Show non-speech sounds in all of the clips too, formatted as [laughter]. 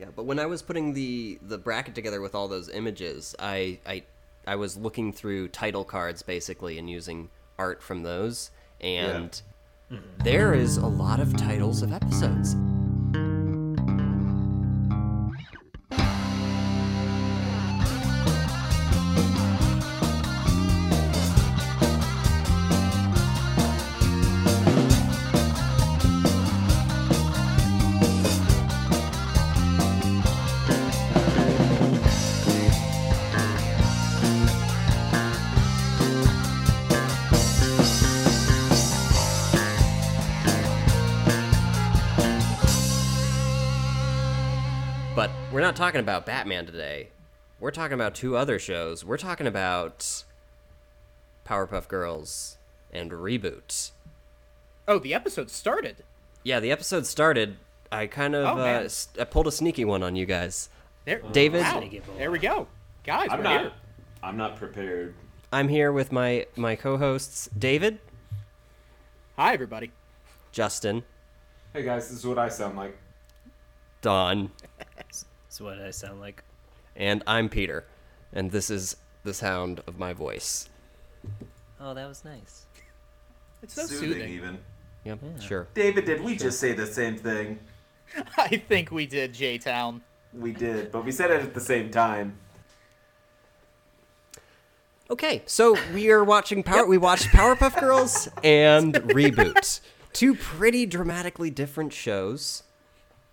Yeah, but when I was putting the the bracket together with all those images, I I I was looking through title cards basically and using art from those, and there is a lot of titles of episodes. Talking about Batman today. We're talking about two other shows. We're talking about Powerpuff Girls and Reboot. Oh, the episode started. Yeah, the episode started. I kind of Oh, uh, man. s- I pulled a sneaky one on you guys. There, David? Wow. There we go, guys. I'm we're not. here. I'm not prepared. I'm here with my my co-hosts David, Hi, everybody. Justin, Hey guys, this is what I sound like. Don, [laughs] That's what I sound like. and I'm Peter, and this is the sound of my voice. Oh, that was nice. It's so soothing, soothing. even. Yep, sure. David, did we just say the same thing? [laughs] I think we did, J Town. We did, but we said it at the same time. Okay, so we are watching Power. We watched Powerpuff Girls and [laughs] Reboot, two pretty dramatically different shows.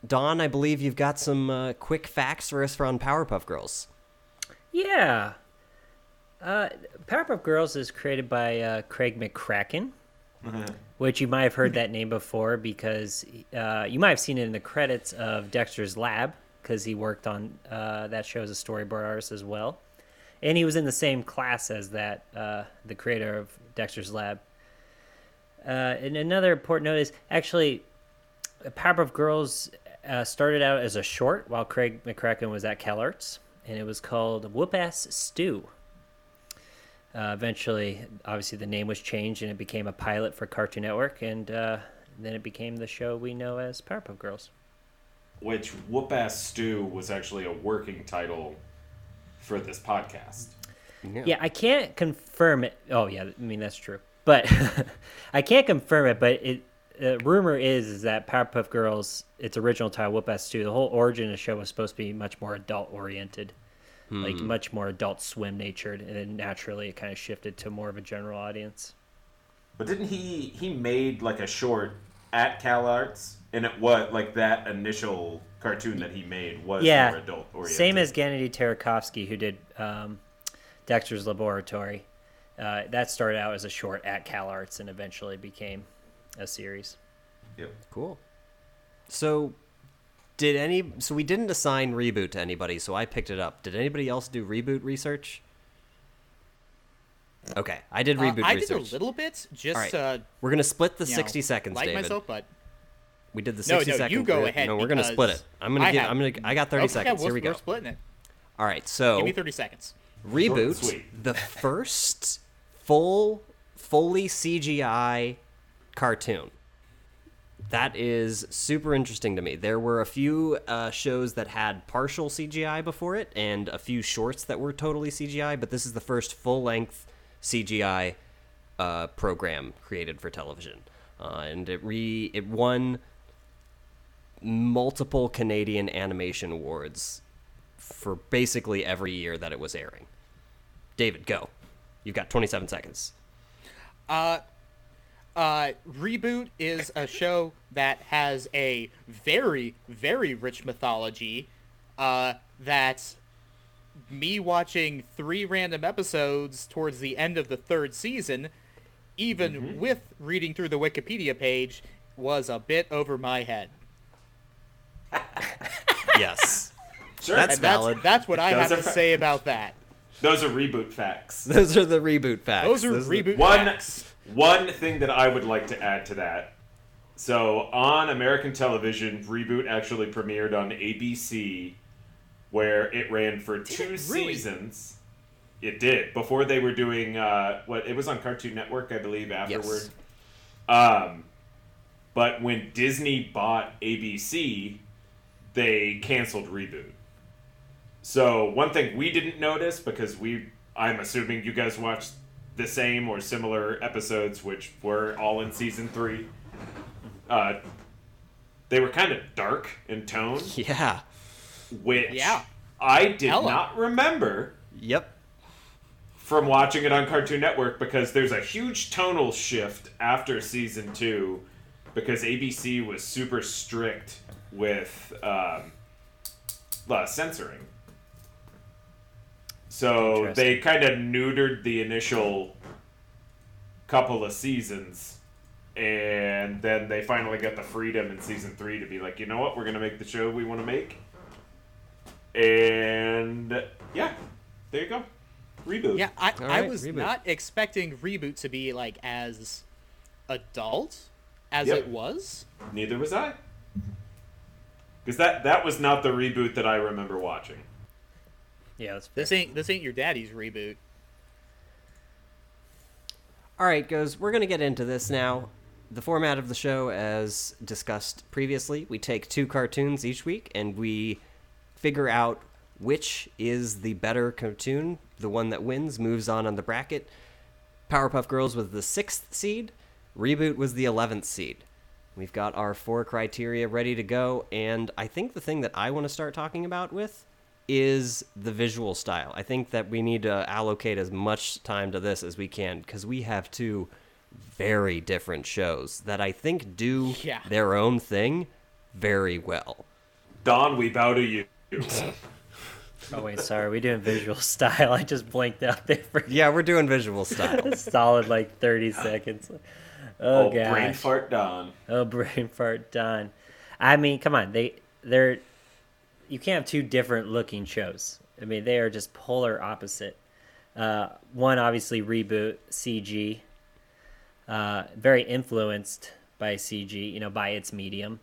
Don, I believe you've got some uh, quick facts for us on Powerpuff Girls. Yeah. Uh, Powerpuff Girls is created by uh, Craig McCracken, which you might have heard that name before because uh, you might have seen it in the credits of Dexter's Lab because he worked on uh, that show as a storyboard artist as well. And he was in the same class as that, uh, the creator of Dexter's Lab. Uh, and another important note is actually Powerpuff Girls uh, started out as a short while Craig McCracken was at CalArts, and it was called Whoop Ass Stew. Uh, eventually, obviously, the name was changed and it became a pilot for Cartoon Network, and uh, then it became the show we know as Powerpuff Girls. Which Whoop Ass Stew was actually a working title for this podcast. Yeah, I can't confirm it. Oh, yeah, I mean that's true, but [laughs] I can't confirm it. But it, uh, rumor is is that Powerpuff Girls, its original title, Whoop Ass Stew, the whole origin of the show was supposed to be much more adult oriented, like much more Adult Swim natured, and then naturally it kind of shifted to more of a general audience. But didn't he he made like a short at CalArts, and it what like that initial cartoon that he made was yeah, more adult oriented. same as Gennady Tartakovsky, who did um, Dexter's Laboratory. Uh, that started out as a short at CalArts and eventually became a series. Yep. Cool. So, did any? So we didn't assign Reboot to anybody, so I picked it up. Did anybody else do Reboot research? Okay, I did Uh, Reboot I research. did a little bit, just All right. uh, We're gonna split the you know, sixty seconds, like David. myself, but We did the No, sixty no, second you go grid. ahead No, we're gonna split it. I'm gonna I get. have- I'm gonna. I got thirty okay, seconds. we're, Here we we're go. splitting it. All right, so Give me thirty seconds. reboot the first full fully CGI cartoon. That is super interesting to me. There were a few uh, shows that had partial CGI before it, and a few shorts that were totally CGI. But this is the first full length CGI uh, program created for television, uh, and it re it won multiple Canadian animation awards for basically every year that it was airing. David, go. You've got 27 seconds. Uh, uh, Reboot is a show that has a very, very rich mythology. Uh, that me watching three random episodes towards the end of the third season, even with reading through the Wikipedia page, was a bit over my head. [laughs] Yes. Sure. That's And valid. that's what I Those have to fa- say about that. Those are reboot facts. Those are the reboot facts. Those are Those reboot One facts. One thing that I would like to add to that. So on American television, Reboot actually premiered on ABC, where it ran for two it really? seasons. It did before they were doing uh, what it was on Cartoon Network, I believe. Afterward, um, but when Disney bought ABC, they canceled reboot. So one thing we didn't notice because we I'm assuming you guys watched the same or similar episodes which were all in season 3. Uh they were kind of dark in tone, [laughs] Yeah. which Yeah. I did Hella. not remember Yep. from watching it on Cartoon Network because there's a huge tonal shift after season two because ABC was super strict with um, uh, censoring. So they kind of neutered the initial couple of seasons, and then they finally got the freedom in season three to be like, you know what, we're gonna make the show we want to make, and yeah, there you go, reboot. Yeah, I, All I was reboot. not expecting reboot to be like as adult as Yep. it was. Neither was I. Because that that was not the reboot that I remember watching. Yeah, that's fair. This ain't this ain't your daddy's reboot. All right, goes. We're going to get into this now. The format of the show, as discussed previously, we take two cartoons each week and we figure out which is the better cartoon. The one that wins moves on on the bracket. Powerpuff Girls was the sixth seed, Reboot was the 11th seed. We've got our four criteria ready to go, and I think the thing that I want to start talking about with is the visual style. I think that we need to allocate as much time to this as we can because we have two very different shows that I think do Yeah. their own thing very well. Don, we bow to you. Oh wait, sorry, we doing visual style. [laughs] I just blanked out there for Yeah, we're doing visual style. a [laughs] solid like thirty seconds. Oh, Oh, brain fart Don. Oh, brain fart Don. I mean, come on, they they're you can't have two different looking shows. I mean, they are just polar opposite. Uh, one obviously reboot CG, uh, very influenced by CG, you know, by its medium,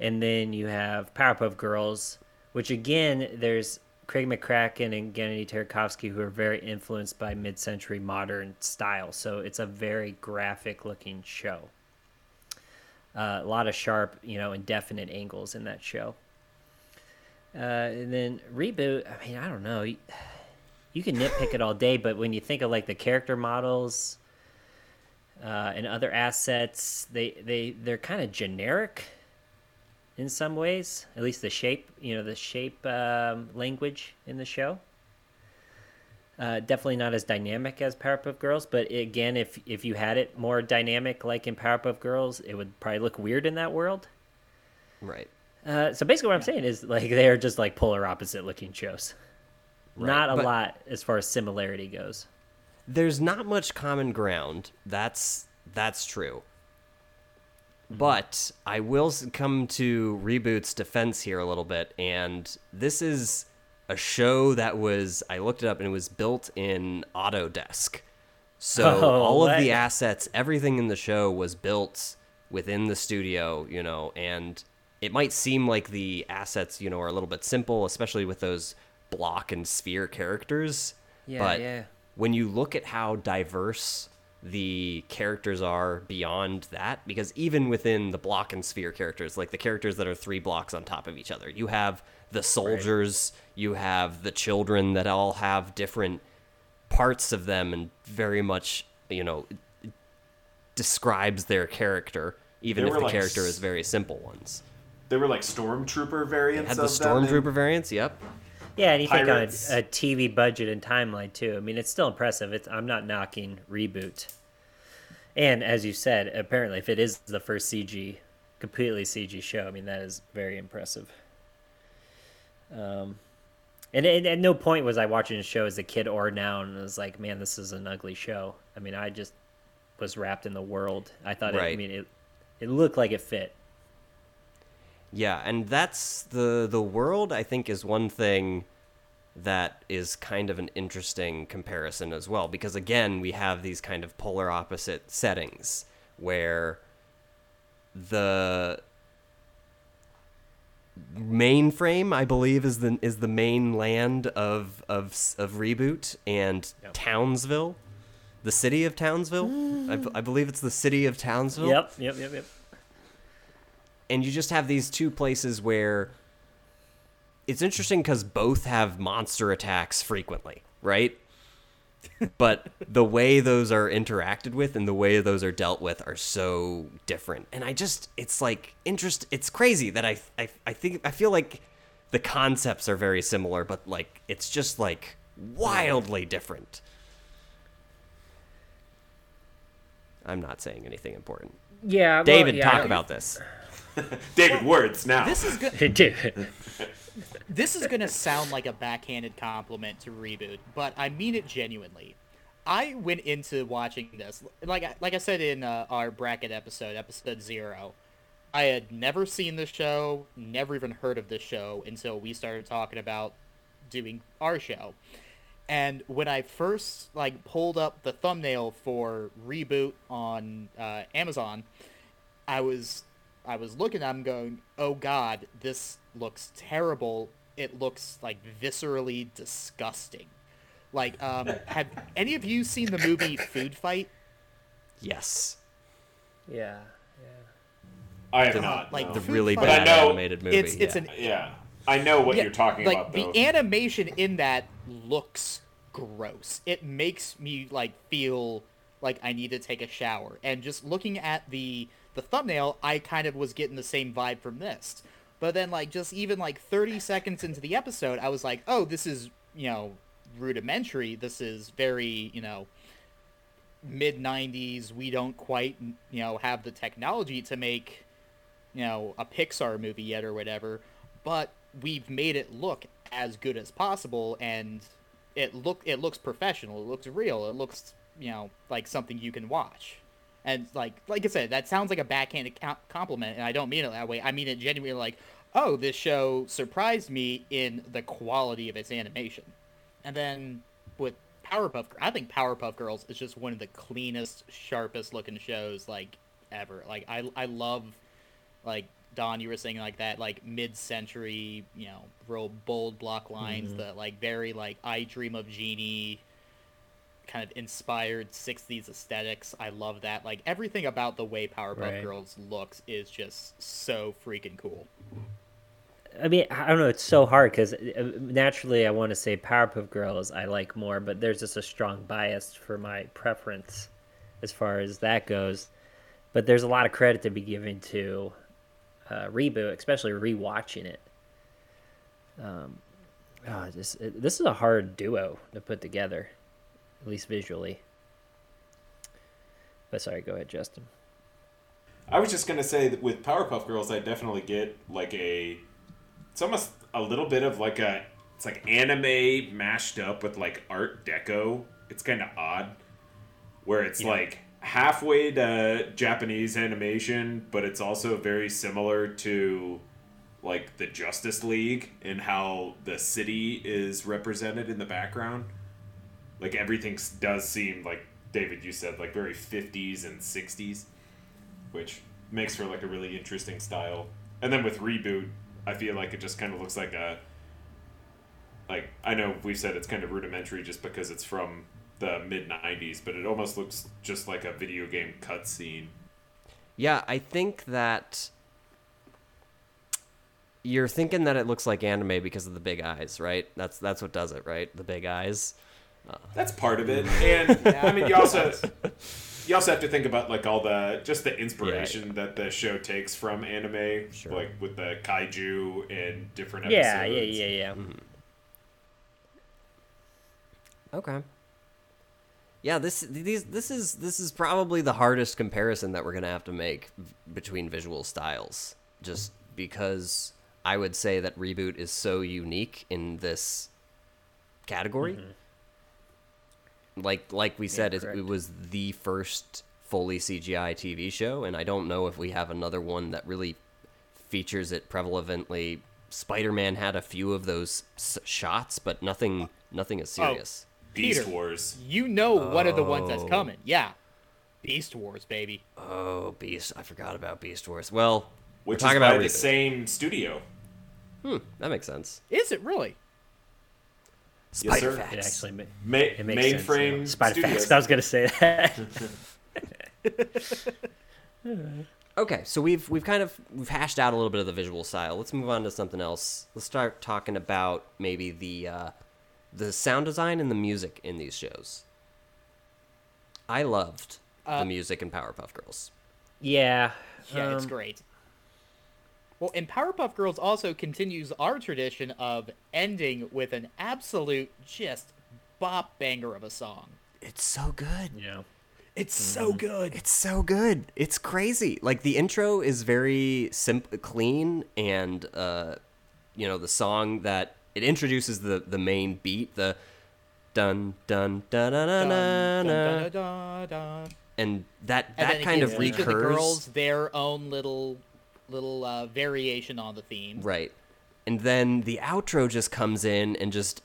and then you have Powerpuff Girls, which again, there's Craig McCracken and Gennady Tartakovsky who are very influenced by mid-century modern style. So it's a very graphic looking show uh, a lot of sharp, you know, indefinite angles in that show. Uh, and then reboot. I mean, I don't know. You, you can nitpick it all day, but when you think of like the character models uh, and other assets, they they they're kind of generic in some ways. At least the shape, you know, the shape um, language in the show. Uh, definitely not as dynamic as Powerpuff Girls, but again, if if you had it more dynamic like in Powerpuff Girls, it would probably look weird in that world. right. Uh, so basically, what I'm saying is like they are just like polar opposite looking shows. not a but- lot as far as similarity goes. there's not much common ground. That's that's true. But I will come to Reboot's defense here a little bit, and this is a show that was I looked it up and it was built in Autodesk. So [laughs] Oh, all of the assets, everything in the show was built within the studio, you know, and it might seem like the assets, you know, are a little bit simple, especially with those block and sphere characters. Yeah, but yeah. when you look at how diverse the characters are beyond that, because even within the block and sphere characters, like the characters that are three blocks on top of each other, you have the soldiers, you have the children that all have different parts of them and very much, you know, describes their character, even They if the like character s- is very simple ones. They were like stormtrooper variants. Had the of and- Stormtrooper variants, yep. Yeah, and you think on a, a TV budget and timeline too. I mean, it's still impressive. It's I'm not knocking reboot. And as you said, apparently, if it is the first CG, completely CG show, I mean that is very impressive. Um, and, and at no point was I watching the show as a kid or now, and I was like, man, this is an ugly show. I mean, I just was wrapped in the world. I thought, it, I mean, it it looked like it fit. Yeah, and that's the the world I think is one thing that is kind of an interesting comparison as well because again, we have these kind of polar opposite settings where the mainframe I believe is the is the main land of of of reboot and Townsville, the city of Townsville. I, b- I believe it's the city of Townsville Yep, yep, yep, yep. And you just have these two places where it's interesting because both have monster attacks frequently, right? [laughs] but the way those are interacted with and the way those are dealt with are so different. And I just, it's like interest. It's crazy that I, I, I think I feel like the concepts are very similar, but like it's just like wildly different. I'm not saying anything important. Yeah, well, David, yeah, talk about this. [laughs] David, words now. This is good. Dude. [laughs] this is gonna sound like a backhanded compliment to reboot, but I mean it genuinely. I went into watching this like I- like I said in uh, our bracket episode, episode zero. I had never seen the show, never even heard of this show until we started talking about doing our show. And when I first like pulled up the thumbnail for reboot on uh, Amazon, I was I was looking at him going, "Oh God, this looks terrible. It looks like viscerally disgusting." Like, um, [laughs] have any of you seen the movie Food Fight? Yes, yeah. I have not. like no. the really Fight- But I bad know animated movie. It's it's yeah. an yeah, I know what yeah, you're talking like about. the animation in that looks gross. It makes me like feel like I need to take a shower. And just looking at the the thumbnail, I kind of was getting the same vibe from this. But then like just even like 30 seconds into the episode, I was like, "Oh, this is, you know, rudimentary. This is very, you know, mid 90s. We don't quite, you know, have the technology to make you know, a Pixar movie yet or whatever, but we've made it look as good as possible and it look it looks professional, it looks real, it looks, you know, like something you can watch. And like like I said, that sounds like a backhanded compliment and I don't mean it that way. I mean it genuinely like, "Oh, this show surprised me in the quality of its animation." And then with Powerpuff, I think Powerpuff Girls is just one of the cleanest, sharpest looking shows like ever. Like I I love like Don, you were saying like that, like mid-century, you know, real bold block lines, mm-hmm. the like very like I Dream of Jeannie kind of inspired '60s aesthetics. I love that. Like everything about the way Powerpuff Right. Girls looks is just so freaking cool. I mean, I don't know. It's so hard because naturally I want to say Powerpuff Girls I like more, but there's just a strong bias for my preference as far as that goes. But there's a lot of credit to be given to uh, reboot, especially rewatching it. Um, oh, this this is a hard duo to put together, at least visually. But sorry, go ahead, Justin. I was just gonna say that with Powerpuff Girls, I definitely get like a. It's almost a little bit of like a. It's like anime mashed up with like Art Deco. It's kind of odd, where it's Yeah. like halfway to Japanese animation, but it's also very similar to like the Justice League and how the city is represented in the background. Like everything does seem like David, you said like very 50s and 60s which makes for like a really interesting style. And then with reboot, I feel like it just kind of looks like a like I know we said it's kind of rudimentary just because it's from the mid '90s, but it almost looks just like a video game cutscene. Yeah, I think that you're thinking that it looks like anime because of the big eyes, right? That's that's what does it, right? The big eyes. That's part of it, [laughs] and I mean you also [laughs] you also have to think about like all the just the inspiration that the show takes from anime, Sure. like with the kaiju and different episodes. Yeah, yeah, yeah, yeah. Okay. Yeah, this these this is this is probably the hardest comparison that we're gonna have to make between visual styles, just because I would say that reboot is so unique in this category. Mm-hmm. Like like we said, it, it was the first fully CGI TV show, and I don't know if we have another one that really features it prevalently. Spider Man had a few of those s- shots, but nothing nothing as serious. Beast Peter. Wars. You know one of the ones that's Oh. coming. Yeah. Beast Wars, baby. Oh, Beast! I forgot about Beast Wars. Well, Which we're talking is by about the reboot. same studio. Hmm, that makes sense. Is it really? Yes, sir. Spider-Fax. It actually ma- Ma- it makes sense. mainframe yeah. Spider Studios. Facts. I was gonna say that. [laughs] Okay, so we've we've kind of we've hashed out a little bit of the visual style. Let's move on to something else. Let's start talking about maybe the uh, the sound design and the music in these shows. I loved Uh, the music in Powerpuff Girls. Yeah. Yeah, it's um, great. Well, and Powerpuff Girls also continues our tradition of ending with an absolute just bop banger of a song. It's so good. Yeah. It's so good. It's so good. It's crazy. Like the intro is very simple, clean, and uh, you know the song that it introduces the the main beat, the dun dun dun dun dun, Dun, dun, dun, dun, dun, dun, dun. and that that then it kind of gives each of the girls their own little little uh, variation on the theme. Right. And then the outro just comes in and just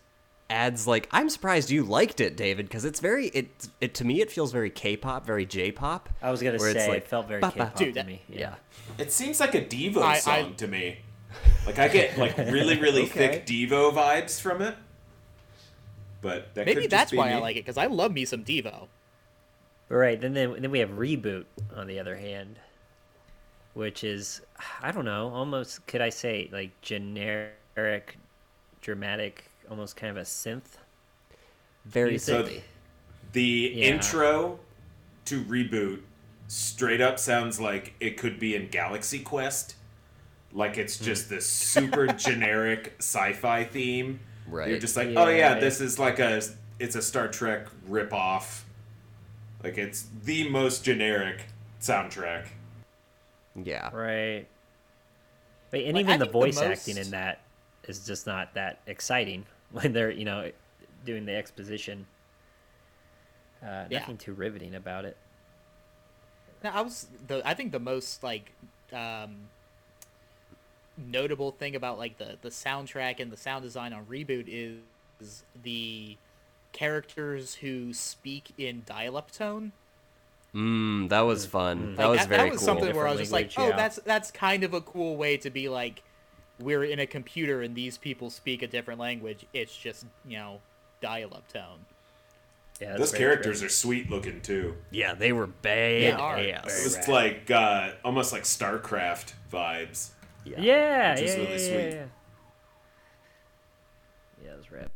adds like I'm surprised you liked it, David, because it's very it it to me it feels very K-pop, very J-pop. I was gonna where it's say like, it felt very ba- ba- K-pop Dude, to that- me. Yeah. It seems like a Devo I- I- song to me. Like I get like really really [laughs] thick Devo vibes from it. But that Maybe could just that's be why me. I like it because I love me some Devo. Right. Then then then we have reboot on the other hand, which is I don't know, almost could I say like generic, dramatic, almost kind of a synth. Very You So silly. the Yeah. intro to reboot straight up sounds like it could be in Galaxy Quest. Like Hmm. it's just this super [laughs] generic sci-fi theme. Right. You're just like, oh yeah, Yeah. this is like a it's a Star Trek rip-off. Like it's the most generic soundtrack. Yeah. Right. But and Like, I even the think the voice acting in that is just not that exciting [laughs] when they're you know doing the exposition. Uh, Yeah. Nothing too riveting about it. Now, I was the I think the most like um, notable thing about like the the soundtrack and the sound design on reboot is, is the characters who speak in dial-up tone. Mm, that was fun. That was that, very that was cool. something where I was Different just like, oh, yeah. that's that's kind of a cool way to be like, we're in a computer and these people speak a different language. It's just you know dial-up tone. Yeah, Those characters true. are sweet looking too. Yeah, they were bad. They are. It was like uh, almost like StarCraft vibes. Yeah. Yeah, which yeah, is really yeah, sweet. yeah. Yeah, it was rad.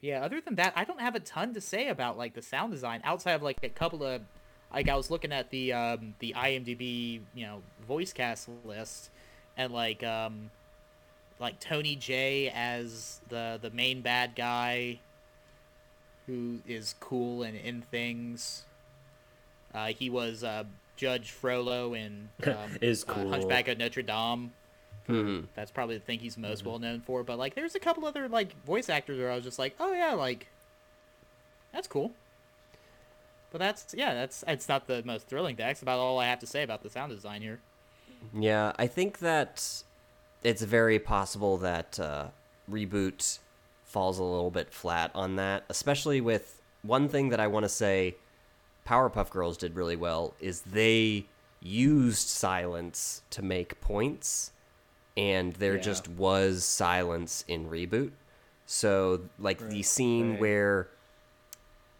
Yeah, other than that, I don't have a ton to say about like the sound design outside of like a couple of like I was looking at the um the IMDb, you know, voice cast list and like um like Tony Jay as the the main bad guy who is cool and in things. Uh, he was uh, Judge Frollo in [laughs] um, Is uh. Hunchback of Notre Dame. Mhm. That's probably the thing he's most well known for. But like, there's a couple other like voice actors where I was just like, oh yeah, like that's cool. But that's yeah, that's it's not the most thrilling. That's about all I have to say about the sound design here. Yeah, I think that it's very possible that uh, reboot falls a little bit flat on that, especially with one thing that I want to say Powerpuff Girls did really well is they used silence to make points, and there Yeah. just was silence in reboot. So, like the scene right. where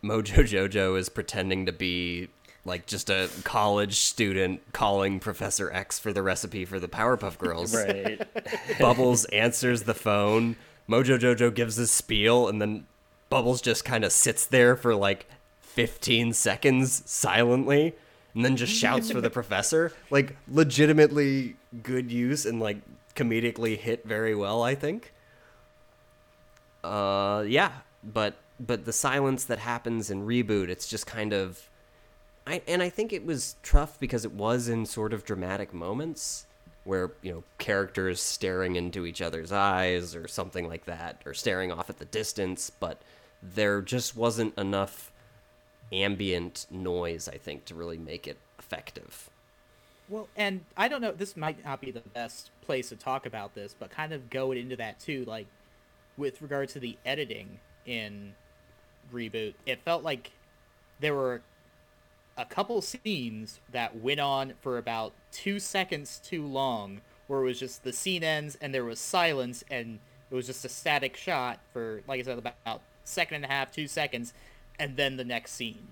Mojo [laughs] Jojo is pretending to be like just a college student calling Professor X for the recipe for the Powerpuff [laughs] Girls. Right. [laughs] Bubbles answers the phone. Mojo Jojo gives his spiel, and then Bubbles just kind of sits there for like 15 seconds silently, and then just shouts for the professor. Like, legitimately good use and like comedically hit very well, I think. Uh, yeah, but but the silence that happens in reboot, it's just kind of, I and I think it was tough because it was in sort of dramatic moments where you know characters staring into each other's eyes or something like that, or staring off at the distance, but there just wasn't enough ambient noise, I think, to really make it effective. Well, and I don't know. This might not be the best place to talk about this, but kind of going into that too, like with regard to the editing in reboot, it felt like there were a couple scenes that went on for about two seconds too long, where it was just the scene ends and there was silence and it was just a static shot for, like I said, about second and a half, two seconds, and then the next scene.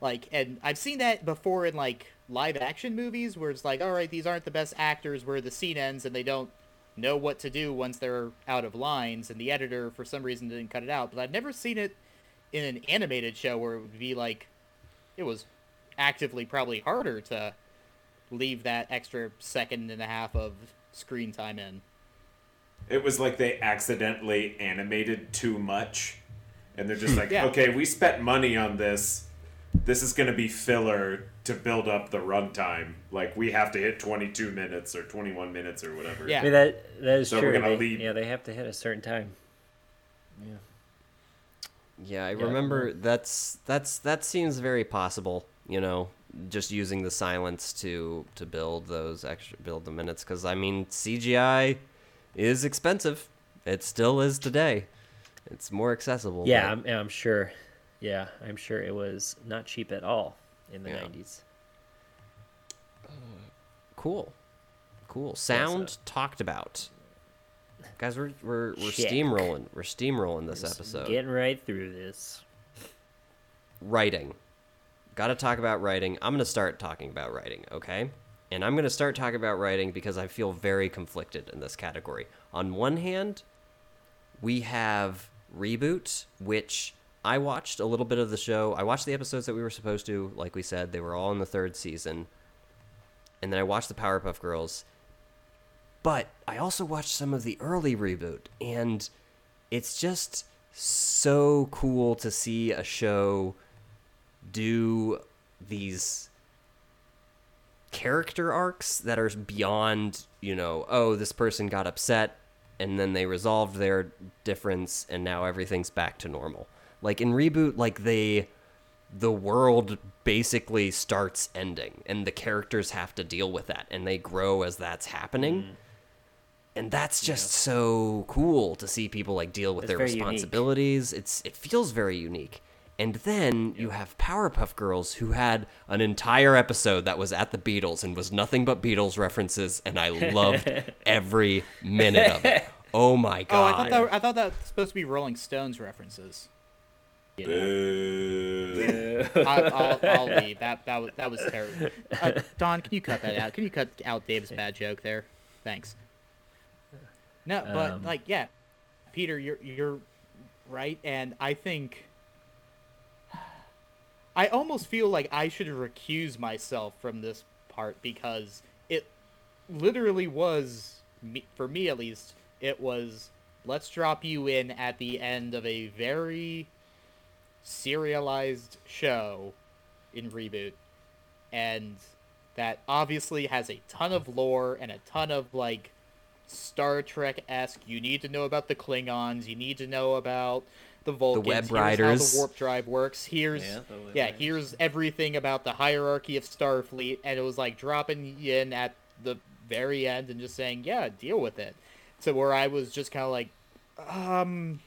Like, and I've seen that before in like live action movies where it's like, all right, these aren't the best actors where the scene ends and they don't know what to do once they're out of lines and the editor for some reason didn't cut it out. But I've never seen it in an animated show where it would be like it was actively probably harder to leave that extra second and a half of screen time in. It was like they accidentally animated too much. And they're just hmm. like, Yeah. okay, we spent money on this. This is going to be filler to build up the runtime. Like, we have to hit 22 minutes or 21 minutes or whatever. Yeah. I mean, that that is So true. we're gonna They- leave- Yeah, they have to hit a certain time. Yeah, Yeah, I remember that's that's that seems very possible. You know, just using the silence to to build those extra build the minutes because I mean CGI is expensive. It still is today. It's more accessible. Yeah, but- I'm, I'm sure. Yeah, I'm sure it was not cheap at all in the Yeah. 90s. Uh, cool, cool. Sound talked about. Guys, we're we're we're Check. steamrolling. We're steamrolling this episode. Getting right through this. writing. Got to talk about writing. I'm going to start talking about writing, okay? And I'm going to start talking about writing because I feel very conflicted in this category. On one hand, we have Reboot, which I watched a little bit of the show. I watched the episodes that we were supposed to, like we said, they were all in the third season. And then I watched the Powerpuff Girls. But I also watched some of the early Reboot, and it's just so cool to see a show do these character arcs that are beyond, you know, oh, this person got upset and then they resolved their difference and now everything's back to normal. Like in reboot like they the world basically starts ending and the characters have to deal with that and they grow as that's happening. Mm. And that's just so cool to see people like deal with It's their very unique. responsibilities. It's it feels very unique. And then you have Powerpuff Girls who had an entire episode that was at the Beatles and was nothing but Beatles references and I loved [laughs] every minute of it. Oh my god! Oh, I god. thought that I thought that was supposed to be Rolling Stones references. Boo. I, I'll, I'll leave. That that was that was terrible. Uh, Don, can you cut that out? Can you cut out Dave's bad joke there? Thanks. No, but Um, like, yeah, Peter, you're you're right, and I think I almost feel like I should recuse myself from this part because it literally was me, for me at least. It was let's drop you in at the end of a very serialized show in reboot and that obviously has a ton of lore and a ton of like Star Trek-esque. You need to know about the Klingons. You need to know about the Vulcans. The Web Here's how the warp drive works. Here's Yeah, yeah. Here's everything about the hierarchy of Starfleet, and it was like dropping in at the very end and just saying, yeah, deal with it. To where I was just kind of like, um,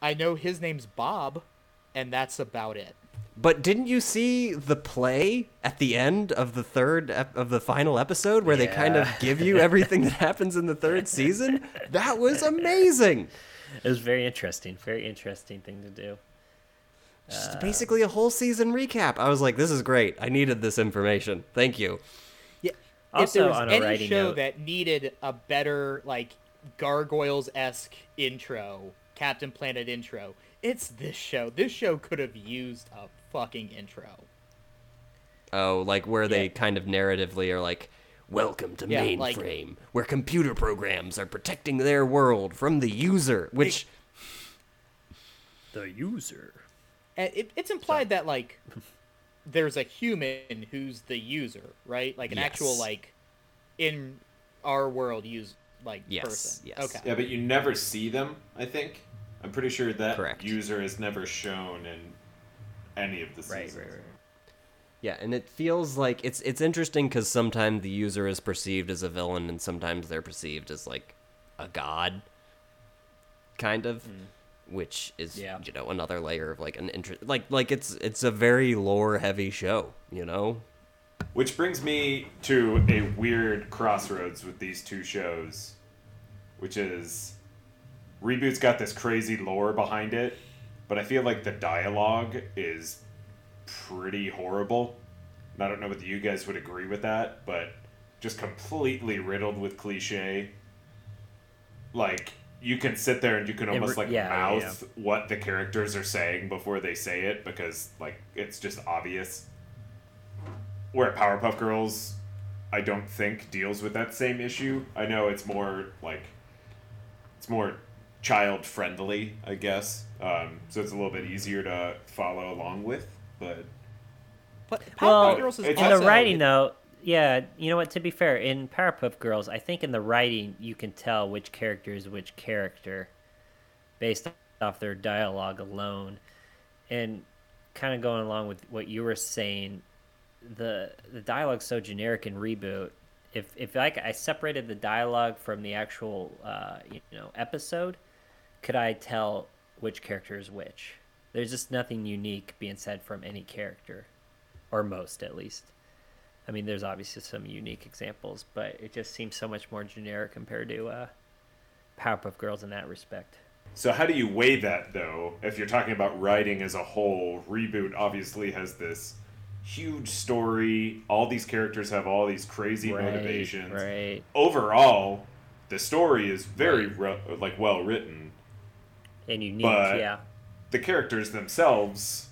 I know his name's Bob, and that's about it. But didn't you see the play at the end of the third ep- of the final episode where they kind of give you everything that happens in the third [laughs] season? That was amazing. It was very interesting. Very interesting thing to do. Just uh, basically a whole season recap. I was like, this is great. I needed this information. Thank you. Yeah. if Also, there was on a any writing show note- that needed a better like gargoyles esque intro, Captain Planet intro, it's this show. This show could have used a fucking intro. Oh, like where they kind of narratively are like, welcome to Yeah, mainframe, like- where computer programs are protecting their world from the user, which [laughs] The user. It, it's implied that like there's a human who's the user, right? Like an actual like in our world use like Yes, person. yes. Okay. Yeah, but you never see them, I think. I'm pretty sure that Correct. user is never shown in any of the seasons. Right, right, right. Yeah, and it feels like it's it's interesting because sometimes the user is perceived as a villain, and sometimes they're perceived as like a god, kind of, mm. which is Yeah. you know another layer of like an interest. Like like it's it's a very lore heavy show, you know. Which brings me to a weird crossroads with these two shows, which is Reboot's got this crazy lore behind it, but I feel like the dialogue is pretty horrible. And I don't know whether you guys would agree with that, but just completely riddled with cliche. Like you can sit there and you can almost like yeah, yeah, mouth what the characters are saying before they say it because like it's just obvious. Where Powerpuff Girls, I don't think deals with that same issue. I know it's more like it's more child friendly, I guess. Um, so it's a little bit easier to follow along with, but But Powerpuff Well, Girls is it's in also, the writing though, yeah, you know what? To be fair, in Powerpuff Girls, I think in the writing you can tell which character is which character based off their dialogue alone, and kind of going along with what you were saying, the the dialogue's so generic in reboot. If if like I separated the dialogue from the actual uh, you know episode, could I tell which character is which? There's just nothing unique being said from any character, or most at least. I mean, there's obviously some unique examples, but it just seems so much more generic compared to uh, Powerpuff Girls in that respect. So how do you weigh that though? If you're talking about writing as a whole, reboot obviously has this huge story. All these characters have all these crazy motivations. right. Overall, the story is very re- like well written. And unique, But- yeah. The characters themselves,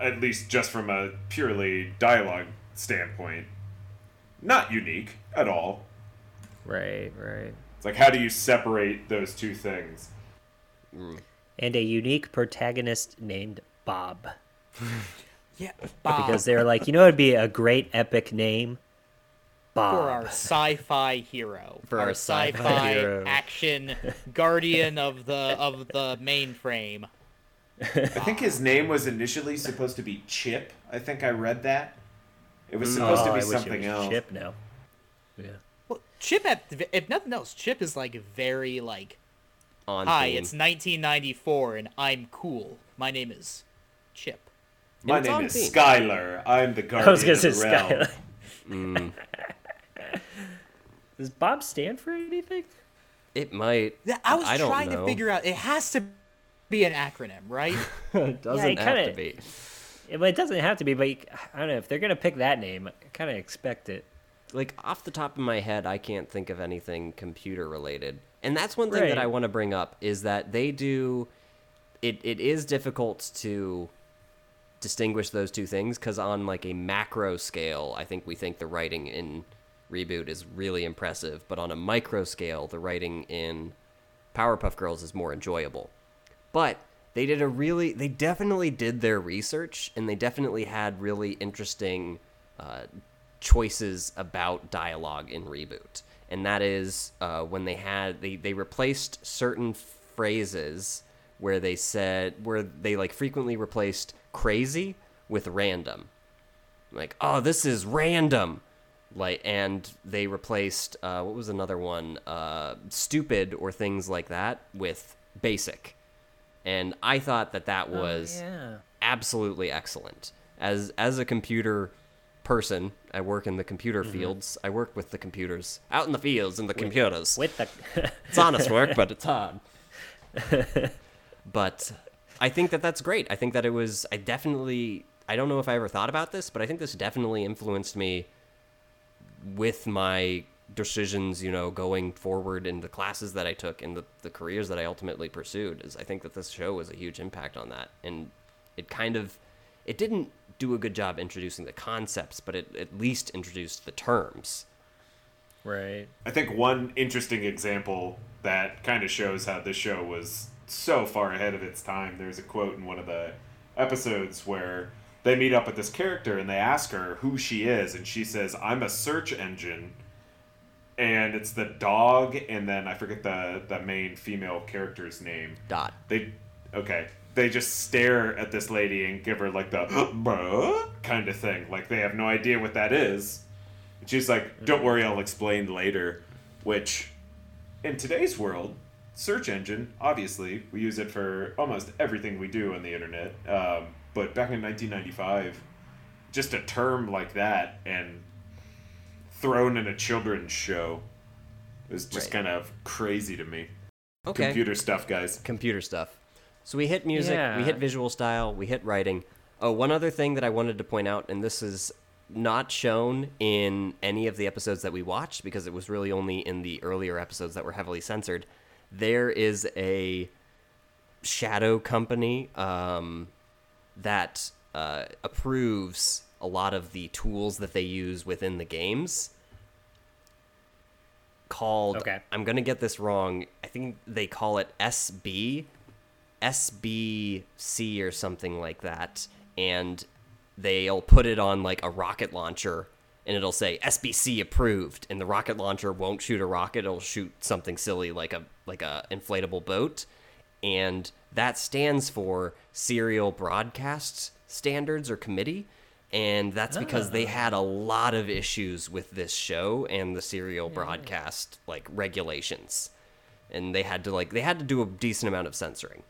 at least just from a purely dialogue standpoint, not unique at all. Right, right. It's like how do you separate those two things? Mm. And a unique protagonist named Bob. [laughs] yeah, Bob, Because they're like, you know, it'd be a great epic name? Bob. for our sci-fi hero, For our sci-fi hero. action guardian of the of the mainframe. I think his name was initially supposed to be Chip. I think I read that. It was Oh, supposed to I be wish it something was else. Chip now. Yeah. Well, Chip, at, if nothing else, Chip is like very like, On hi, theme. it's 1994 and I'm cool. My name is Chip. My name is theme. Skylar. I'm the guardian I was gonna of say the realm. Skylar. Mm, [laughs] Does Bob stand for anything? it might. Yeah, I was I don't trying know. to figure out. It has to be an acronym, right? [laughs] It doesn't it have kinda- to be. It, well, it doesn't have to be, but you, I don't know. If they're going to pick that name, I kind of expect it. like off the top of my head, I can't think of anything computer related. And that's one thing that I want to bring up is that they do it it is difficult to distinguish those two things cuz on like a macro scale, I think we think the writing in Reboot is really impressive, but on a micro scale, the writing in Powerpuff Girls is more enjoyable. But they did a really, they definitely did their research and they definitely had really interesting uh, choices about dialogue in Reboot. And that is uh, when they had, they, they replaced certain phrases where they said, where they like frequently replaced crazy with random. Like, oh, this is random like and they replaced uh, what was another one uh, stupid or things like that with basic and i thought that that was yeah. absolutely excellent as as a computer person i work in the computer Mm-hmm. fields i work with the computers out in the fields in the computers With the. [laughs] it's honest work but it's hard [laughs] but i think that that's great i think that it was i definitely i don't know if i ever thought about this but i think this definitely influenced me with my decisions, you know, going forward in the classes that I took and the, the careers that I ultimately pursued, is I think that this show was a huge impact on that. And it kind of, it didn't do a good job introducing the concepts, but it at least introduced the terms. right. I think one interesting example that kind of shows how this show was so far ahead of its time. There's a quote in one of the episodes where they meet up with this character and they ask her who she is, and she says, "I'm a search engine." And it's the dog, and then I forget the the main female character's name. Dot. They okay. They just stare at this lady and give her like the "Bruh?" kind of thing. Like they have no idea what that is. And she's like, "Don't worry, I'll explain later." Which, in today's world, search engine obviously we use it for almost everything we do on the internet. Um, but back in 1995, just a term like that and thrown in a children's show was just Right. kind of crazy to me. Okay. Computer stuff, guys. Computer stuff. So we hit music, we hit visual style, we hit writing. Oh, one other thing that I wanted to point out, and this is not shown in any of the episodes that we watched because it was really only in the earlier episodes that were heavily censored. There is a shadow company um, that uh, approves a lot of the tools that they use within the games. Called, Okay. I'm gonna get this wrong. I think they call it SB, SBC or something like that, and they'll put it on like a rocket launcher and it'll say SBC approved and the rocket launcher won't shoot a rocket it'll shoot something silly like a like a inflatable boat and that stands for serial Broadcasts standards or committee and that's because they had a lot of issues with this show and the serial broadcast like regulations and they had to like they had to do a decent amount of censoring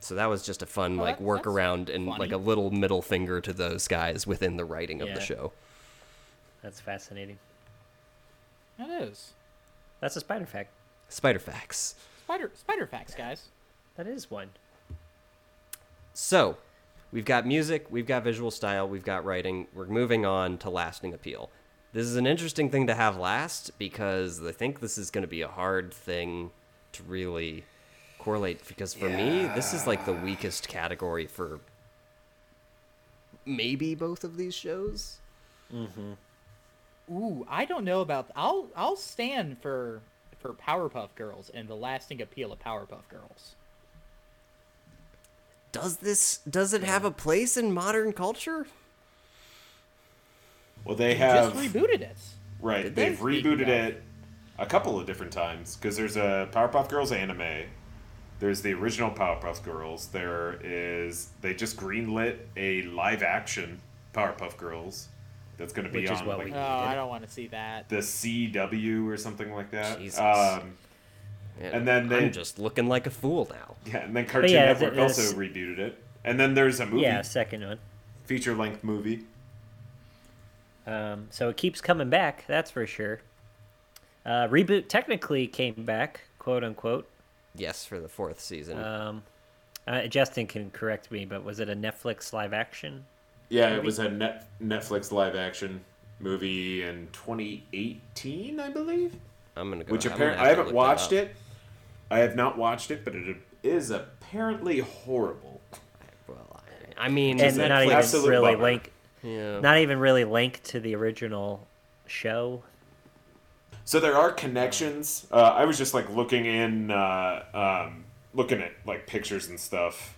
so that was just a fun Well, like that- that's workaround and like a little middle finger to those guys within the writing of the show. That's fascinating. It is. That's a spider fact. Spider facts. Spider spider facts, guys. That is one. So, we've got music, we've got visual style, we've got writing. We're moving on to lasting appeal. This is an interesting thing to have last because I think this is going to be a hard thing to really correlate because for me, this is like the weakest category for maybe both of these shows. Mm-hmm. Ooh, I don't know about. I'll I'll stand for for Powerpuff Girls and the lasting appeal of Powerpuff Girls. Does this does it have a place in modern culture? Well, they Just have just rebooted it. right. Did They've they? rebooted Yeah. it a couple of different times because there's a Powerpuff Girls anime. There's the original Powerpuff Girls. There is they just greenlit a live action Powerpuff Girls that's going to be Which is on what like we- Oh, I don't want to see that. the CW or something like that. Jesus. Um, And then they- I'm just looking like a fool now. yeah, and then Cartoon yeah, Network th- also this- rebooted it. And then there's a movie, Yeah, second one. feature length movie. Um, so it keeps coming back, that's for sure. Uh, reboot technically came back, quote unquote. Yes, for the fourth season. Um, uh, Justin can correct me, but was it a Netflix live action? Yeah, it was a net Netflix live action movie in 2018, I believe. I'm gonna go. Which apparently I haven't watched it. I have not watched it, but it is apparently horrible. Well, I, I mean, And Is it not even really bummer. link, yeah. not even really linked to the original show. So there are connections. Uh, I was just like looking in, uh, um, looking at like pictures and stuff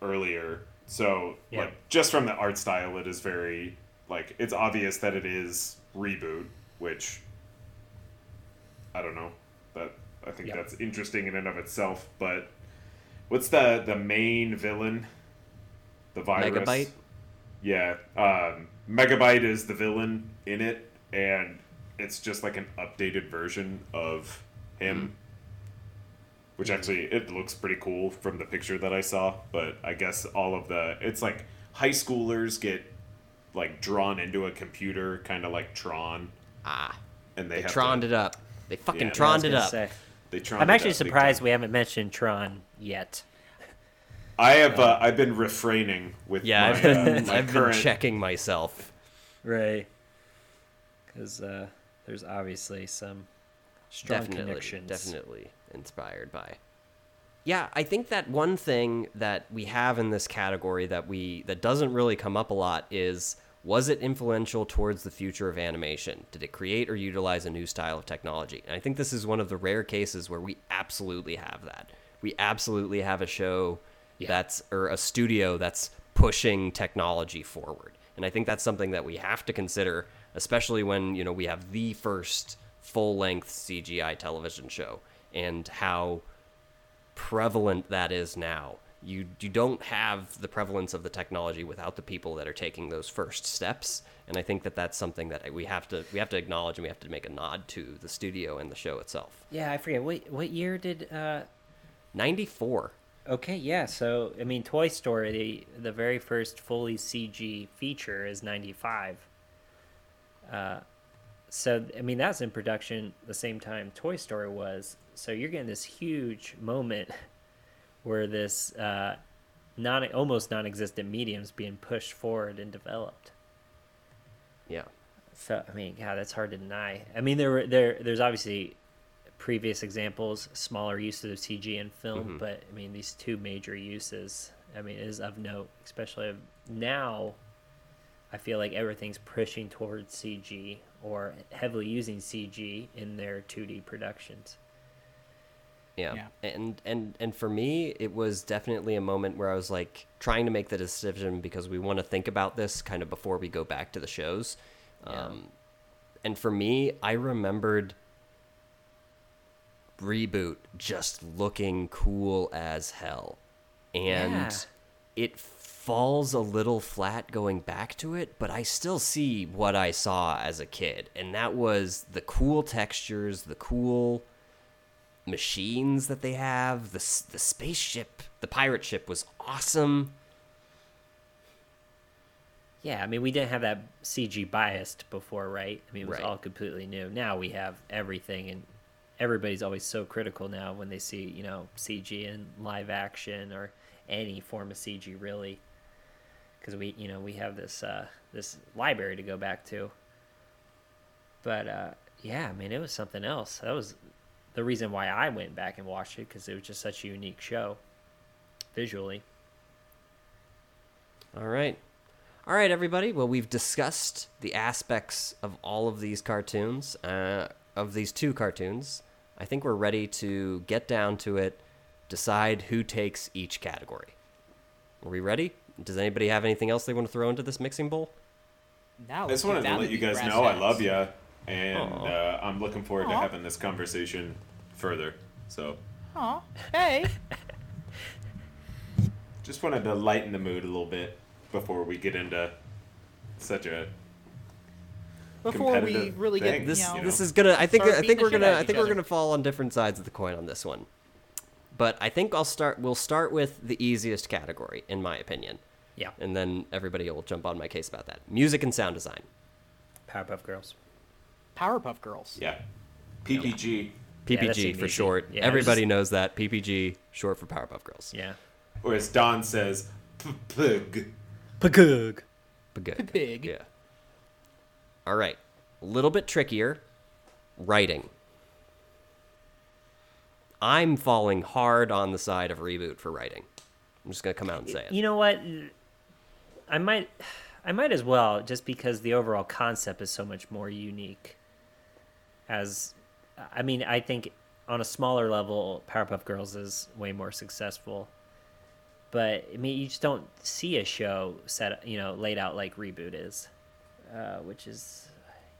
earlier. So Yeah. like just from the art style, it is very like it's obvious that it is reboot, which I don't know. That I think Yeah. that's interesting in and of itself. But what's the the main villain? The virus. Megabyte. Yeah, um, Megabyte is the villain in it, and it's just like an updated version of him. Which actually, it looks pretty cool from the picture that I saw. But I guess all of the it's like high schoolers get like drawn into a computer, kind of like Tron, Ah, and they, they have troned to, it up. They fucking Yeah, troned it up. say. They Troned I'm actually up surprised we haven't mentioned Tron yet. I have uh, I've been refraining with Yeah, my, I've been, uh, my I've been checking myself. Right. Because uh, there's obviously some strong definitely, connections. definitely inspired by. Yeah, I think that one thing that we have in this category that we that doesn't really come up a lot is was it influential towards the future of animation? Did it create or utilize a new style of technology? And I think this is one of the rare cases where we absolutely have that. We absolutely have a show that's or a studio that's pushing technology forward. And I think that's something that we have to consider, especially when, you know, we have the first full-length CGI television show and how prevalent that is now. You you don't have the prevalence of the technology without the people that are taking those first steps, and I think that that's something that we have to we have to acknowledge and we have to make a nod to the studio and the show itself. Yeah, I forget. What, what year did. Uh... 94. Okay, yeah. So, I mean, Toy Story, the, the very first fully CG feature is 95. Uh, so, I mean, that's in production the same time Toy Story was. So, you're getting this huge moment [laughs] where this uh, non almost non-existent mediums being pushed forward and developed. Yeah. So I mean, God, that's hard to deny. I mean, there were there there's obviously previous examples, smaller uses of CG in film, but I mean these two major uses. I mean, is of note, especially now. I feel like everything's pushing towards CG or heavily using CG in their 2D productions. Yeah. Yeah. And and and for me, it was definitely a moment where I was like trying to make the decision because we want to think about this kind of before we go back to the shows. Um, and for me, I remembered reboot just looking cool as hell, and Yeah. it falls a little flat going back to it, but I still see what I saw as a kid, and that was the cool textures, the cool machines that they have. The the spaceship, the pirate ship was awesome. Yeah, I mean, we didn't have that CG biased before, right? I mean, it was Right. all completely new. Now we have everything, and everybody's always so critical now when they see, you know, CG in live action or any form of CG, really, because we, you know, we have this uh, this library to go back to. But uh, yeah, I mean, it was something else. That was the reason why I went back and watched it because it was just such a unique show, visually. All right. All right, everybody. Well, we've discussed the aspects of all of these cartoons, uh, of these two cartoons. I think we're ready to get down to it, decide who takes each category. Are we ready? Does anybody have anything else they want to throw into this mixing bowl? Now I just let's wanted to let you guys brass know I love you, and uh, I'm looking forward to having this conversation further. So, Aw, hey. [laughs] just wanted to lighten the mood a little bit before we get into such a Before we really thing, get, This you know, this is gonna. I think. I think we're gonna. I think we're other. gonna fall on different sides of the coin on this one. But I think I'll start. We'll start with the easiest category, in my opinion, Yeah, and then everybody will jump on my case about that. Music and sound design. Powerpuff Girls. Powerpuff Girls. yeah PPG, Yeah, PPG seemed for short. Yeah, Everybody just- knows that. PPG, short for Powerpuff Girls. Yeah. or as Don says, pug. Pagug. But good. Pig. Yeah. All right. A little bit trickier. Writing. I'm falling hard on the side of reboot for writing. I'm just gonna come out and say it. You know what? I might, I might as well, just because the overall concept is so much more unique. As, I mean, I think on a smaller level, Powerpuff Girls is way more successful. But I mean, you just don't see a show set, you know, laid out like Reboot is, uh, which is,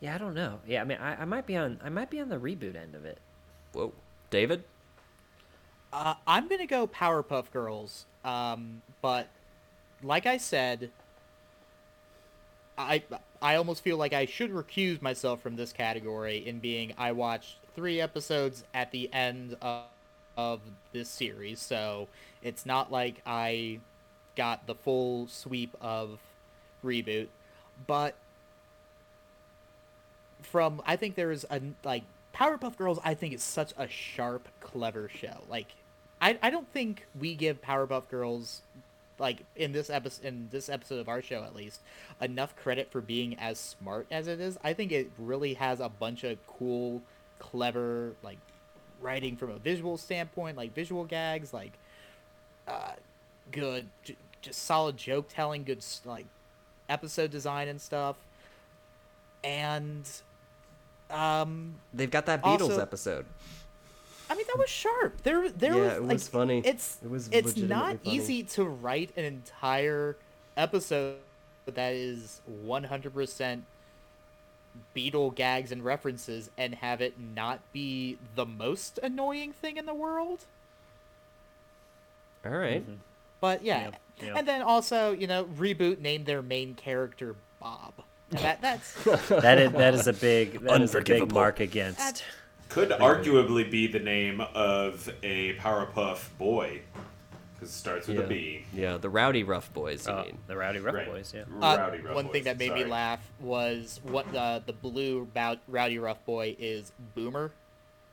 yeah, I don't know. Yeah, I mean, I, I might be on, I might be on the reboot end of it. Whoa. David? Uh, I'm gonna go Powerpuff Girls, um, but like I said, I I almost feel like I should recuse myself from this category in being I watched three episodes at the end of, of this series, so it's not like I got the full sweep of reboot, but from I think there's a like Powerpuff Girls. I think is such a sharp, clever show. Like, I I don't think we give Powerpuff Girls like in this episode in this episode of our show at least enough credit for being as smart as it is. I think it really has a bunch of cool, clever like writing from a visual standpoint, like visual gags, like uh, good, j- just solid joke telling, good like episode design and stuff, and um, They've got that Beatles Also- episode. I mean that was sharp. There, there Yeah, was it like, was funny. It's It was it's not funny. easy to write an entire episode that is 100% Beatle gags and references and have it not be the most annoying thing in the world. All right. Mm-hmm. But yeah, Yeah, yeah. and then also you know reboot named their main character Bob. And that that's [laughs] That is that is a big that is a big mark against. That's- Could arguably be the name of a Powerpuff boy, because it starts with Yeah. a B. Yeah, the Rowdyruff Boys, you Oh, mean. the Rowdyruff Right. Boys, yeah. Uh, Rowdyruff one Boys, thing that made me laugh was what the the blue bout, rowdyruff boy is Boomer,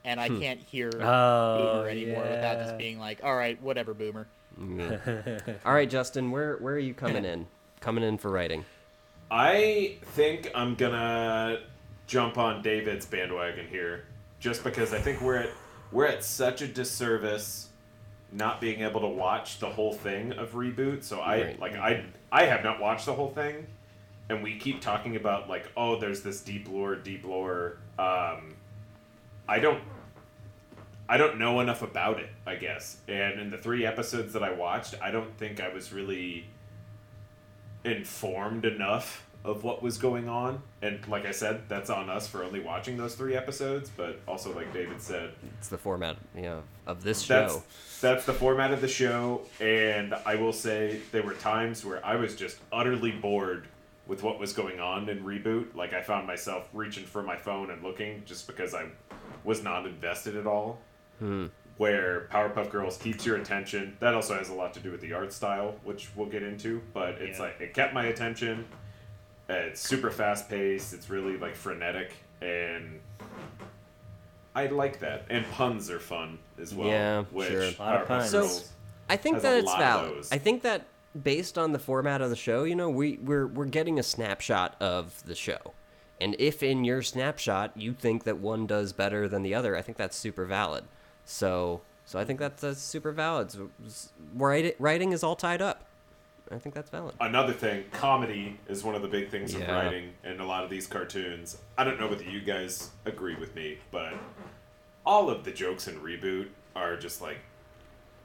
and I can't hear Oh, Boomer anymore without just being like, "All right, whatever, Boomer." [laughs] All right, Justin, where where are you coming in? Coming in for writing. I think I'm gonna jump on David's bandwagon here, just because I think we're at we're at such a disservice not being able to watch the whole thing of reboot. So I Right. like I I have not watched the whole thing, and we keep talking about like oh there's this deep lore, deep lore. Um, I don't I don't know enough about it, I guess. And in the three episodes that I watched, I don't think I was really informed enough of what was going on. And like I said, that's on us for only watching those three episodes, but also like David said, It's the format, you know, of this show. that's the format of the show and I will say there were times where I was just utterly bored with what was going on in reboot. Like I found myself reaching for my phone and looking just because I was not invested at all. Hmm. Where Powerpuff Girls keeps your attention. That also has a lot to do with the art style, which we'll get into. But it's Yeah. like it kept my attention. Uh, It's super fast paced. It's really like frenetic, and I like that. And puns are fun as well. Yeah, which sure. A lot of puns. So, I think that it's valid. I think that based on the format of the show, you know, we we're we're getting a snapshot of the show. And if in your snapshot you think that one does better than the other, I think that's super valid. So so I think that's, that's super valid. So, s- writing is all tied up. I think that's valid. Another thing, comedy is one of the big things of writing in a lot of these cartoons. I don't know whether you guys agree with me, but all of the jokes in reboot are just like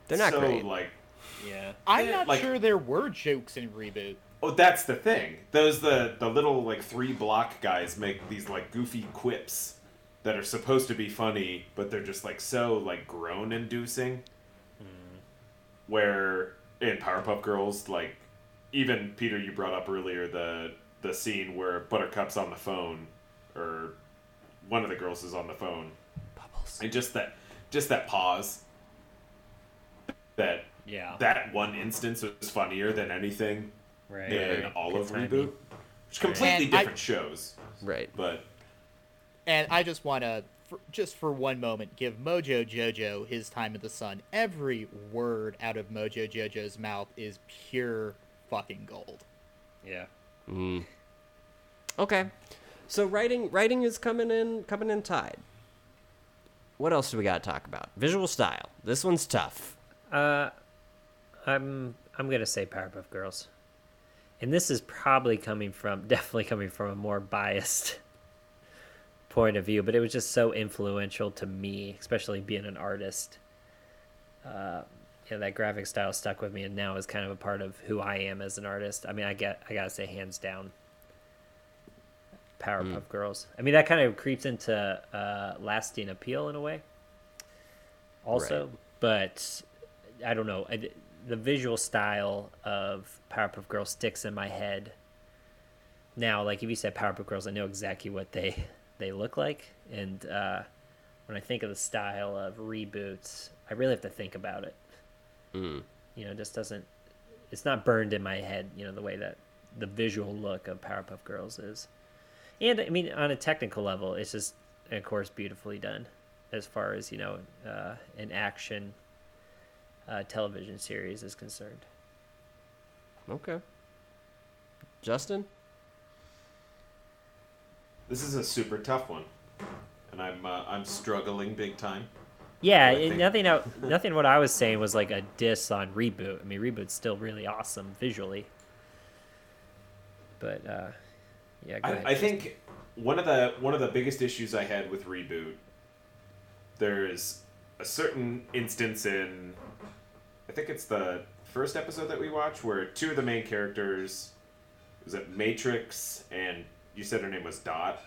They're not so great. like Yeah. I'm not like- sure there were jokes in reboot. Oh, that's the thing. Those the the little like three block guys make these like goofy quips that are supposed to be funny, but they're just like so like groan inducing. Hmm. Where in Powerpuff Girls, like even Peter, you brought up earlier the the scene where Buttercup's on the phone, or one of the girls is on the phone, Bubbles. and just that just that pause. That Yeah. that one instance was funnier than anything right. in all Good of timing. Reboot. Which completely And I- different shows, Right. but And I just want to, just for one moment, give Mojo Jojo his time in the sun. Every word out of Mojo Jojo's mouth is pure fucking gold. Yeah. Mm. Okay. So writing writing is coming in coming in tied. What else do we got to talk about? Visual style. This one's tough. Uh, I'm I'm gonna say Powerpuff Girls, and this is probably coming from [laughs] definitely coming from a more biased point of view, but it was just so influential to me, especially being an artist. Uh, yeah, that graphic style stuck with me, and now is kind of a part of who I am as an artist. I mean, I get I gotta say hands down. Powerpuff Girls. I mean, that kind of creeps into uh, lasting appeal in a way. Also, Right. but I don't know. I, the visual style of Powerpuff Girls sticks in my head. Now, like if you said Powerpuff Girls, I know exactly what they [laughs] they look like, and uh, when I think of the style of reboots, I really have to think about it. Mm. You know, it just doesn't. It's not burned in my head. You know, the way that the visual look of Powerpuff Girls is, and I mean, on a technical level, it's just, of course, beautifully done. As far as you know, uh, an action uh, television series is concerned. Okay. Justin? This is a super tough one, and I'm uh, I'm struggling big time. Yeah, it, nothing out. Nothing. What I was saying was like a diss on reboot. I mean, reboot's still really awesome visually, but uh, yeah. I, I think one of the one of the biggest issues I had with reboot. There's a certain instance in, I think it's the first episode that we watch where two of the main characters, was it Matrix and you said her name was Dot.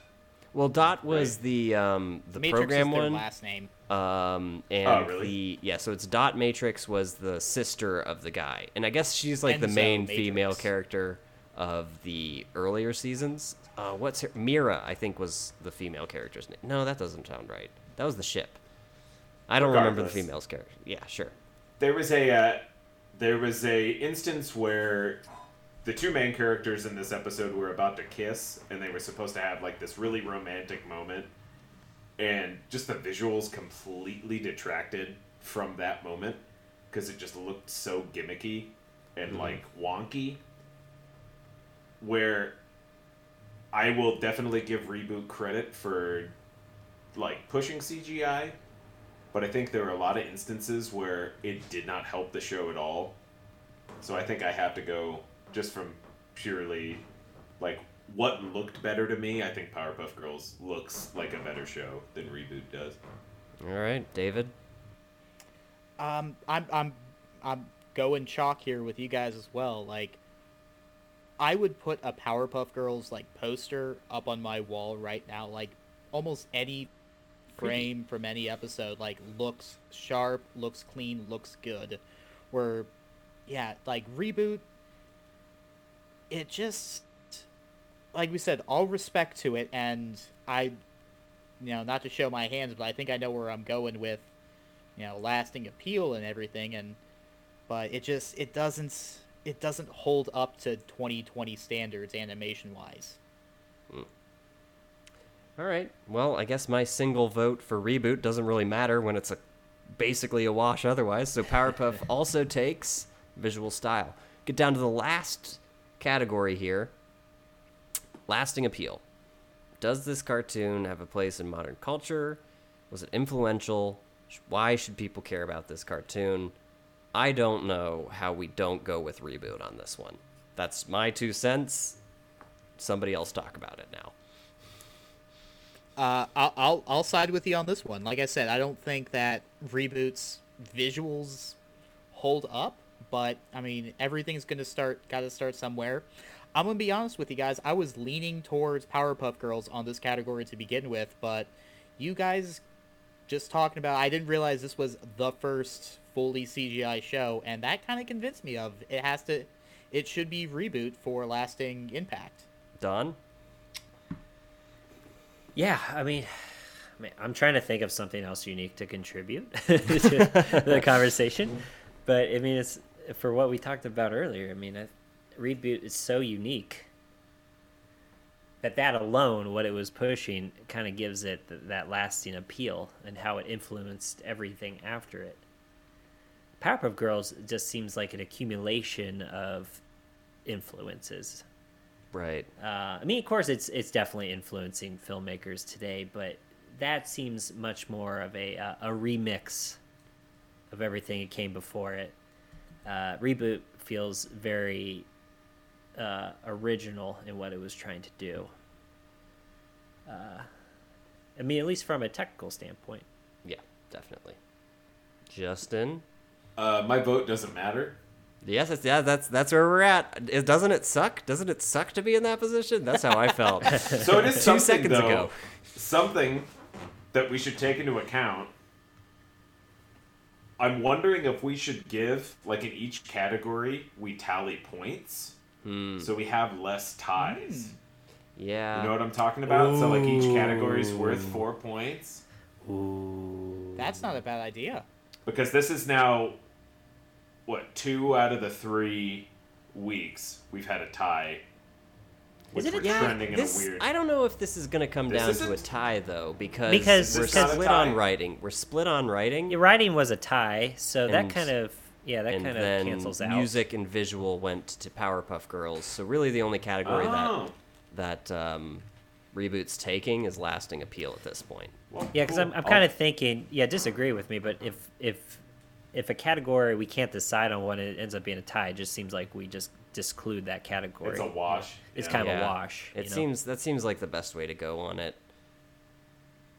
Well, Dot was Right. the um the Matrix program is their one. last name. Um and Oh, really? the yeah, so it's Dot Matrix was the sister of the guy. And I guess she's like the main Matrix. female character of the earlier seasons. Uh what's her Mira, I think was the female character's name. No, that doesn't sound right. That was the ship. I don't remember the female's character. Yeah, sure. there was a uh, there was a instance where the two main characters in this episode were about to kiss and they were supposed to have like this really romantic moment and just the visuals completely detracted from that moment because it just looked so gimmicky and mm-hmm. like wonky. Where I will definitely give reboot credit for like pushing CGI, but I think there were a lot of instances where it did not help the show at all. So I think I have to go just from purely like what looked better to me. I think Powerpuff Girls looks like a better show than reboot does. All right, David. Um, I'm I'm I'm going chalk here with you guys as well. Like, I would put a Powerpuff Girls like poster up on my wall right now. Like, almost any frame from any episode like looks sharp, looks clean, looks good. Where, yeah, like reboot. It just, like we said, all respect to it, and I, you know, not to show my hands, but I think I know where I'm going with you know lasting appeal and everything and but it just it doesn't it doesn't hold up to 2020 standards animation wise hmm. All right. Well, I guess my single vote for reboot doesn't really matter when it's a basically a wash otherwise. So Powerpuff [laughs] also takes visual style. Get down to the last category here. Lasting appeal. Does this cartoon have a place in modern culture? Was it influential? Why should people care about this cartoon? I don't know how we don't go with reboot on this one. That's my two cents. Somebody else talk about it now. uh I'll, I'll i'll side with you on this one like i said i don't think that reboots visuals hold up but i mean everything's gonna start gotta start somewhere i'm gonna be honest with you guys i was leaning towards powerpuff girls on this category to begin with but you guys just talking about i didn't realize this was the first fully cgi show and that kind of convinced me of it has to it should be reboot for lasting impact Done. Yeah, I mean, I mean, I'm trying to think of something else unique to contribute [laughs] to [laughs] the conversation, but I mean, it's for what we talked about earlier. I mean, reboot is so unique that that alone, what it was pushing, kind of gives it th- that lasting appeal and how it influenced everything after it. Powerpuff Girls just seems like an accumulation of influences Right. uh, I mean, of course, it's it's definitely influencing filmmakers today, but that seems much more of a uh, a remix of everything that came before it. Uh, reboot feels very uh, original in what it was trying to do. Uh, I mean, at least from a technical standpoint. Yeah, definitely. Justin? Uh, my vote doesn't matter. Yes, it's, yeah, that's that's where we're at. It, doesn't it suck? Doesn't it suck to be in that position? That's how I felt. [laughs] So it is Two something seconds though, ago. something that we should take into account. I'm wondering if we should give like in each category we tally points, Hmm. so we have less ties. Yeah. You know what I'm talking about? So like each category is worth four points Ooh. that's not a bad idea because this is now what two out of the three weeks we've had a tie. Which it a we're tie? trending in this, a weird. I don't know if this is going to come This down to a tie though, because, Because- we're It's not a split on writing. We're split on writing, Your writing was a tie, so that kind of yeah, that and kind of cancels out. music and visual went to Powerpuff Girls. So really, the only category oh. that that um, reboot's taking is lasting appeal at this point. Well, Yeah, because cool. I'm, I'm kind of thinking, yeah, disagree with me, but if if if a category we can't decide on what it ends up being a tie, it just seems like we just disclude that category. It's a wash. It's yeah. kind of a wash. It you know? seems that seems like the best way to go on it.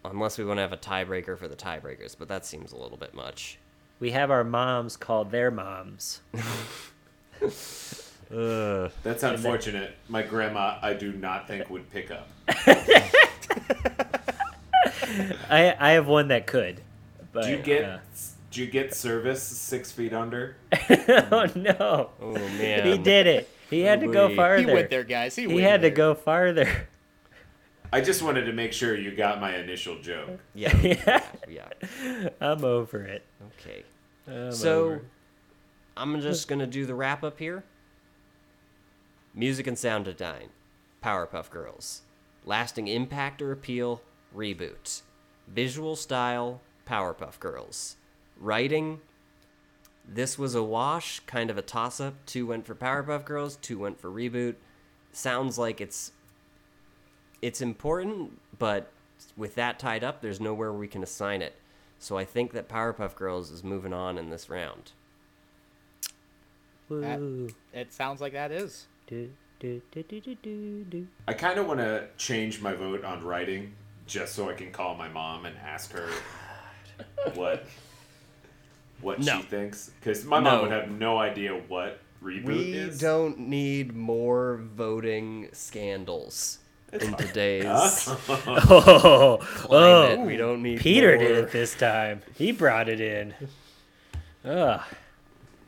Unless we want to have a tiebreaker for the tiebreakers, but that seems a little bit much. we have our moms called their moms. [laughs] Ugh. That's unfortunate. My grandma, I do not think would pick up. [laughs] I I have one that could, but Do you get? uh, Do you get service six feet under? [laughs] oh no, Oh man. he did it. He had to go farther. He went there, guys. He, He went had to go farther. I just wanted to make sure you got my initial joke. [laughs] Yeah. Yeah. yeah. I'm over it. Okay. I'm so over. I'm just gonna do the wrap up here. Music and sound design, Powerpuff Girls, lasting impact or appeal, reboot, visual style, Powerpuff Girls, writing, This was a wash, kind of a toss up. Two went for Powerpuff Girls, two went for reboot. Sounds like it's it's important, but with that tied up, there's nowhere we can assign it. So I think that Powerpuff Girls is moving on in this round. That- It sounds like that is. Do, do, do, do, do, do, do. I kind of want to change my vote on writing just so I can call my mom and ask her [sighs] what what No. she thinks because my No. mom would have no idea what reboot We is. We don't need more voting scandals in fine. today's [laughs] Oh, climate. oh, we don't need Peter did more- it this time. He brought it in. Ugh.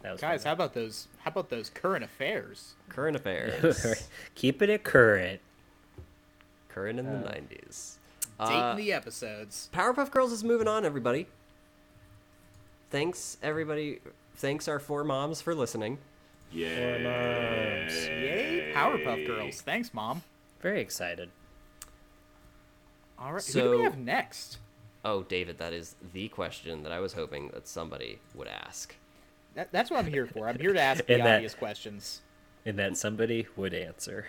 That was Guys, how about those? How about those current affairs? current affairs. [laughs] fun. keeping it current. current in the 90s. Dating Uh, the episodes. Powerpuff Girls is moving on, everybody. Thanks, everybody. Thanks, our four moms, for listening. Yeah. Yay, Powerpuff Girls. Thanks, mom. Very excited. All right, So, who do we have next? Oh, David, that is the question that I was hoping that somebody would ask. That, that's what I'm here for. I'm here to ask [laughs] the And that- obvious questions. And that somebody would answer.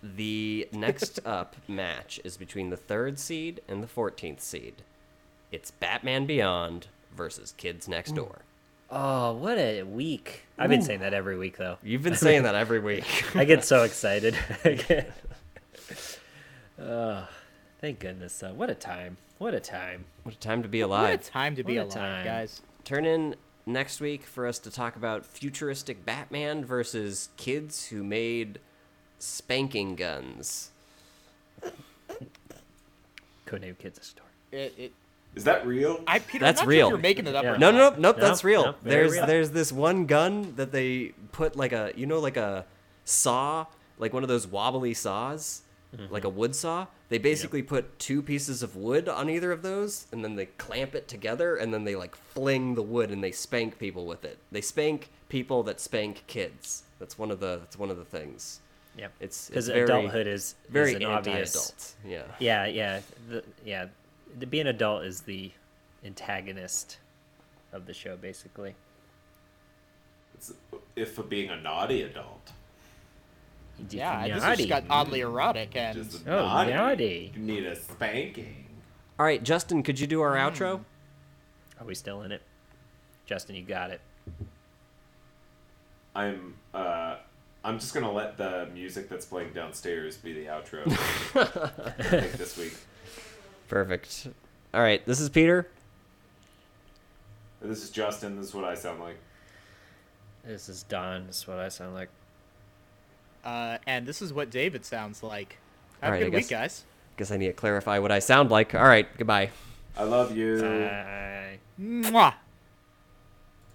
The next [laughs] up match is between the third seed and the 14th seed. It's Batman Beyond versus Kids Next Door. Oh, what a week. I've been saying that every week, though. You've been saying that every week. [laughs] I get so [laughs] excited. I get- oh, thank goodness. Uh, what a time. What a time. what a time to be alive! What a time to be What alive, time. guys. Turn in next week for us to talk about futuristic Batman versus kids who made spanking guns. Codename Kids a Store. It, it, Is that real? I, Peter, That's I'm not real. Sure you're making it up. Yeah. Or No, not. no, nope, nope, No, that's real. no, there's real. there's this one gun that they put like a you know like a saw, like one of those wobbly saws, Mm-hmm. like a wood saw. They basically put two pieces of wood on either of those, and then they clamp it together, and then they like fling the wood and they spank people with it. They spank people that spank kids. That's one of the that's one of the things. Yeah. It's Because adulthood is, very is an obvious. anti-adult. Yeah. Yeah, yeah. The, yeah. The, being an adult is the antagonist of the show, basically. It's, if for being a naughty adult. Yeah, this Naughty. just got oddly erotic and Just Oh, naughty. naughty. You need a spanking. All right, Justin, could you do our outro? Are we still in it? Justin, you got it. I'm uh I'm just gonna let the music that's playing downstairs be the outro. [laughs] I think this week. Perfect. All right, this is Peter. This is Justin. This is what I sound like. This is Don. This is what I sound like. uh, and this is what David sounds like. Have All right, a I good week, guess- guys. Guess I need to clarify what I sound like. All right, goodbye. I love you. Bye. Mwah.